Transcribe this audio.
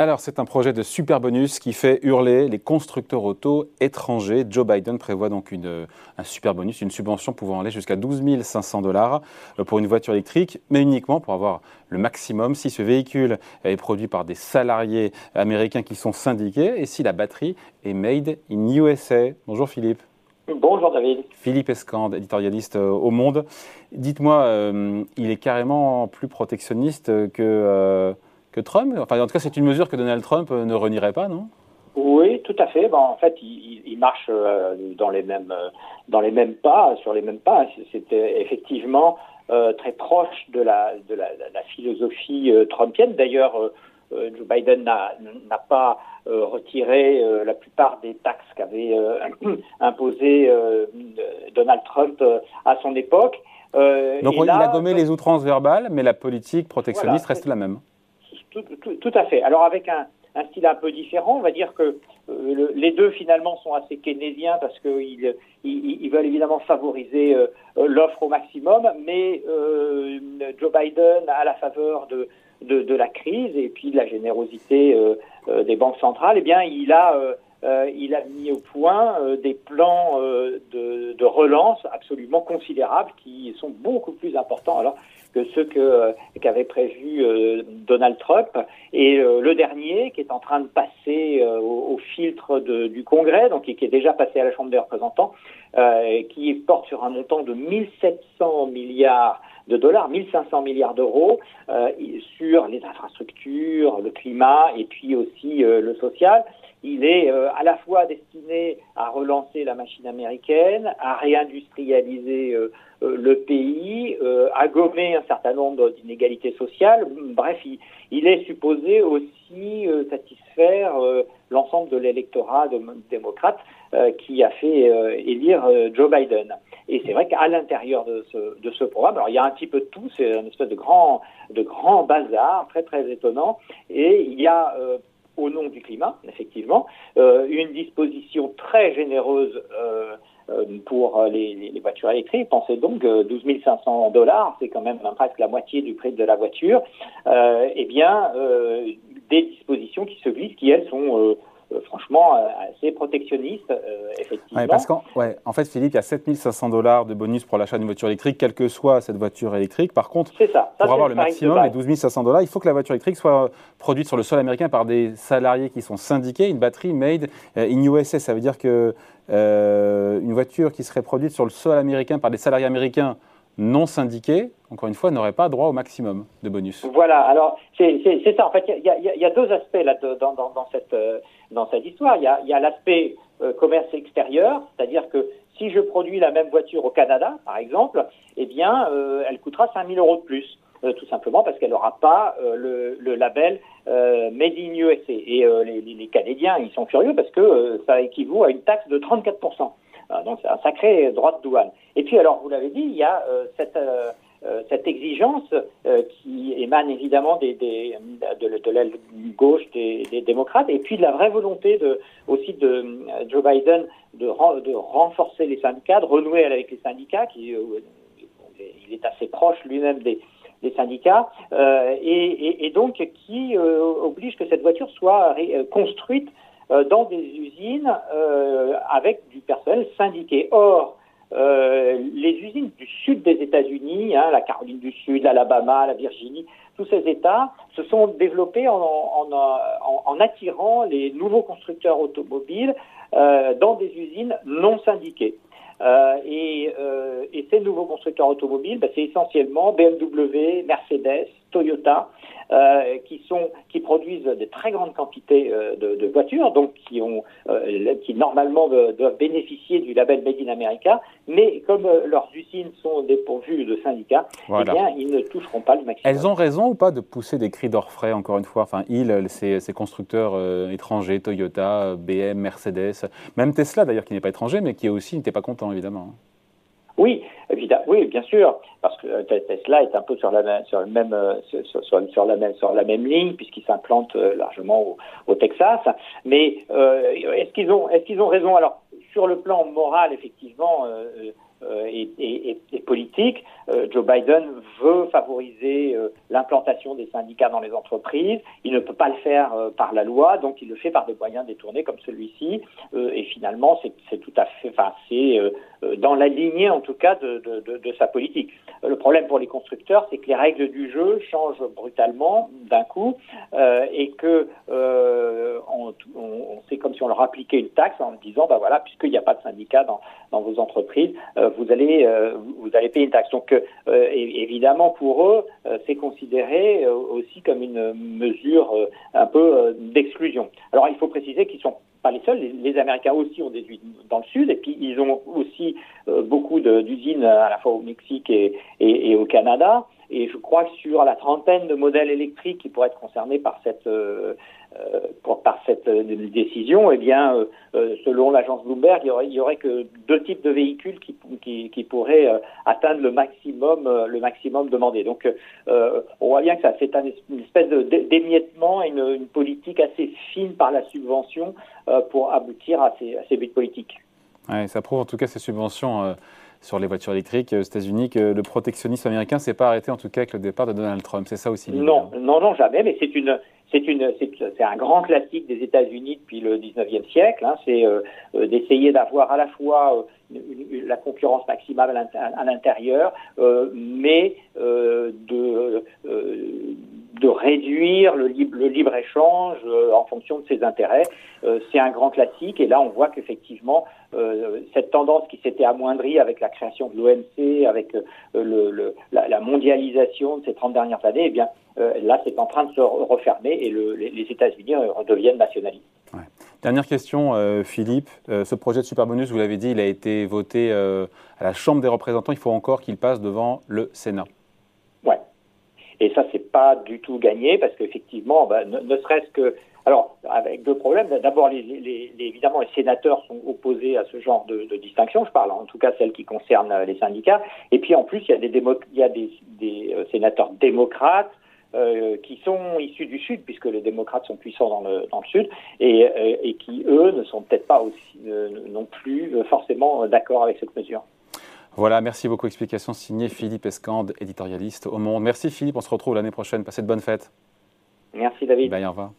Alors, c'est un projet de super bonus qui fait hurler les constructeurs auto étrangers. Joe Biden prévoit donc une, un super bonus, une subvention pouvant aller jusqu'à 12 500 dollars euh, pour une voiture électrique, mais uniquement pour avoir le maximum si ce véhicule est produit par des salariés américains qui sont syndiqués et si la batterie est made in USA. Bonjour Philippe. Bonjour David. Philippe Escande, éditorialiste euh, au Monde. Dites-moi, euh, il est carrément plus protectionniste que que Trump Enfin, en tout cas, c'est une mesure que Donald Trump euh, ne renierait pas, non? Oui, tout à fait. En fait, il, marche euh, dans les mêmes euh, dans les mêmes pas, sur les mêmes pas. C'était effectivement très proche de la de la, philosophie trumpienne. D'ailleurs, Joe Biden n'a pas retiré la plupart des taxes qu'avait imposé Donald Trump à son époque. Donc, il a gommé les outrances verbales, mais la politique protectionniste reste la même tout, à fait. Alors avec un, style un peu différent, on va dire que euh, les deux finalement sont assez keynésiens parce qu'ils ils, veulent évidemment favoriser euh, l'offre au maximum, mais euh, Joe Biden, à la faveur de, de, la crise et puis de la générosité des banques centrales, eh bien il a il a mis au point des plans de, de, relance absolument considérables qui sont beaucoup plus importants. Alors que ceux que euh, qu'avait prévu euh, Donald Trump. Et euh, le dernier, qui est en train de passer au, filtre du Congrès, donc qui, est déjà passé à la Chambre des représentants, qui porte sur un montant de 1700 milliards de dollars, 1500 milliards d'euros sur les infrastructures, le climat et puis aussi le social. Il est à la fois destiné à relancer la machine américaine, à réindustrialiser euh, le pays, euh, a gommé un certain nombre d'inégalités sociales. Bref, il, est supposé aussi euh, satisfaire l'ensemble de l'électorat démocrate qui a fait élire Joe Biden. Et c'est vrai qu'à l'intérieur de ce, de ce programme, alors il y a un petit peu de tout, c'est une espèce de grand, de grand bazar, très très étonnant, et il y a au nom du climat, effectivement, une disposition très généreuse euh, pour euh, les, les, voitures électriques. Pensez donc 12 500 dollars, c'est quand même presque la moitié du prix de la voiture. Euh, eh bien, euh, des dispositions qui se glissent, qui elles sont euh, franchement euh, assez protectionniste, euh, effectivement. parce qu'en ouais, en fait, Philippe, il y a 7500 dollars de bonus pour l'achat d'une voiture électrique, quelle que soit cette voiture électrique. Par contre, ça. pour avoir le maximum, les 12 500 dollars, il faut que la voiture électrique soit produite sur le sol américain par des salariés qui sont syndiqués, une batterie made in USA. Ça veut dire que une voiture qui serait produite sur le sol américain par des salariés américains non syndiqués, encore une fois, n'aurait pas droit au maximum de bonus. Voilà, alors c'est ça. En fait, il y, a, deux aspects là, dans, cette, euh, dans cette histoire. Il y a, l'aspect euh, commerce extérieur, c'est-à-dire que si je produis la même voiture au Canada, par exemple, eh bien, euh, elle coûtera 5 000 euros de plus. tout simplement parce qu'elle n'aura pas le, le, label Made in USA. Et les, les, Canadiens, ils sont furieux parce que ça équivaut à une taxe de 34 donc c'est un sacré droit de douane. Et puis alors, vous l'avez dit, il y a cette euh, cette exigence euh, qui émane évidemment des, des, de, l'aile gauche des, des, démocrates et puis de la vraie volonté de, aussi de euh, Joe Biden de, de renforcer les syndicats, de renouer avec les syndicats, qui il est assez proche lui-même des, des syndicats, euh, et, et, donc qui oblige que cette voiture soit construite dans des usines avec du personnel syndiqué. Or, euh, les usines du sud des États-Unis, hein, la Caroline du Sud, l'Alabama, la Virginie, tous ces États se sont développés en, en, en, en attirant les nouveaux constructeurs automobiles euh, dans des usines non syndiquées. Euh, et, euh, et, ces nouveaux constructeurs automobiles, bah, c'est essentiellement BMW, Mercedes, Toyota, euh, qui sont qui produisent de très grandes quantités de, de, voitures, donc qui ont qui normalement doivent bénéficier du label Made in America, mais comme leurs usines sont dépourvues de syndicats, eh bien ils ne toucheront pas le maximum. Elles ont raison ou pas de pousser des cris d'orfraie encore une fois? Enfin, ils, ces, ces constructeurs étrangers, Toyota, BM, Mercedes, même Tesla d'ailleurs qui n'est pas étranger, mais qui aussi n'était pas content évidemment. Oui, évidemment, oui, bien sûr, parce que euh, Tesla est un peu sur la même, sur le même, euh, sur, la même, sur la même ligne puisqu'il s'implante euh, largement au, Texas. Mais euh, est-ce qu'ils ont, est-ce qu'ils ont raison? Alors, sur le plan moral, effectivement. Euh, et, et, politique. Joe Biden veut favoriser l'implantation des syndicats dans les entreprises. Il ne peut pas le faire par la loi, donc il le fait par des moyens détournés comme celui-ci. et finalement, c'est tout à fait, enfin, c'est dans la lignée en tout cas de, sa politique. Le problème pour les constructeurs, c'est que les règles du jeu changent brutalement d'un coup et que on, on, c'est comme si on leur appliquait une taxe en disant, bah voilà, puisqu'il n'y a pas de syndicat dans, vos entreprises, euh, vous allez euh, vous allez payer une taxe. Donc euh, évidemment pour eux, c'est considéré aussi comme une mesure un peu d'exclusion. Alors il faut préciser qu'ils sont pas les seuls, les, Américains aussi ont des usines dans le sud, et puis ils ont aussi beaucoup d'usines à la fois au Mexique et, au Canada. Et je crois que sur la trentaine de modèles électriques qui pourraient être concernés par cette euh, par cette euh, décision, eh bien, euh, selon l'agence Bloomberg, il y, aurait, que deux types de véhicules qui, qui, pourraient atteindre le maximum, le maximum demandé. Donc, on voit bien que ça c'est une espèce d'émiettement et une, politique assez fine par la subvention pour aboutir à ces, à ces buts politiques. Ouais, ça prouve en tout cas ces subventions sur les voitures électriques aux États-Unis que le protectionnisme américain s'est pas arrêté en tout cas avec le départ de Donald Trump. C'est ça aussi. Non, non, non, jamais. Mais c'est une, c'est une, c'est un grand classique des États-Unis depuis le 19e siècle. Hein, c'est euh, euh, d'essayer d'avoir à la fois euh, la concurrence maximale à l'intérieur, mais de de réduire le libre, le libre échange en fonction de ses intérêts. c'est un grand classique et là on voit qu'effectivement cette tendance qui s'était amoindrie avec la création de l'OMC, avec la, mondialisation de ces 30 dernières années, eh bien euh, là, c'est en train de se refermer et les, États-Unis euh, redeviennent nationalistes. Dernière question, euh, Philippe. ce projet de superbonus, vous l'avez dit, il a été voté à la Chambre des représentants. Il faut encore qu'il passe devant le Sénat. Et ça, c'est pas du tout gagné parce qu'effectivement, bah, ne, serait-ce que. Alors, avec deux problèmes. D'abord, évidemment, les sénateurs sont opposés à ce genre de, distinction. Je parle en tout cas celle qui concerne les syndicats. Et puis, en plus, il y a des, il y a des, des sénateurs démocrates euh, qui sont issus du Sud, puisque les démocrates sont puissants dans le, dans le Sud, et, euh, et qui, eux, ne sont peut-être pas aussi, euh, non plus forcément d'accord avec cette mesure. Voilà, merci beaucoup. Explication signée Philippe Escande, éditorialiste au Monde. Merci Philippe, on se retrouve l'année prochaine. Passez de bonnes fêtes. Merci David. Bye, au revoir.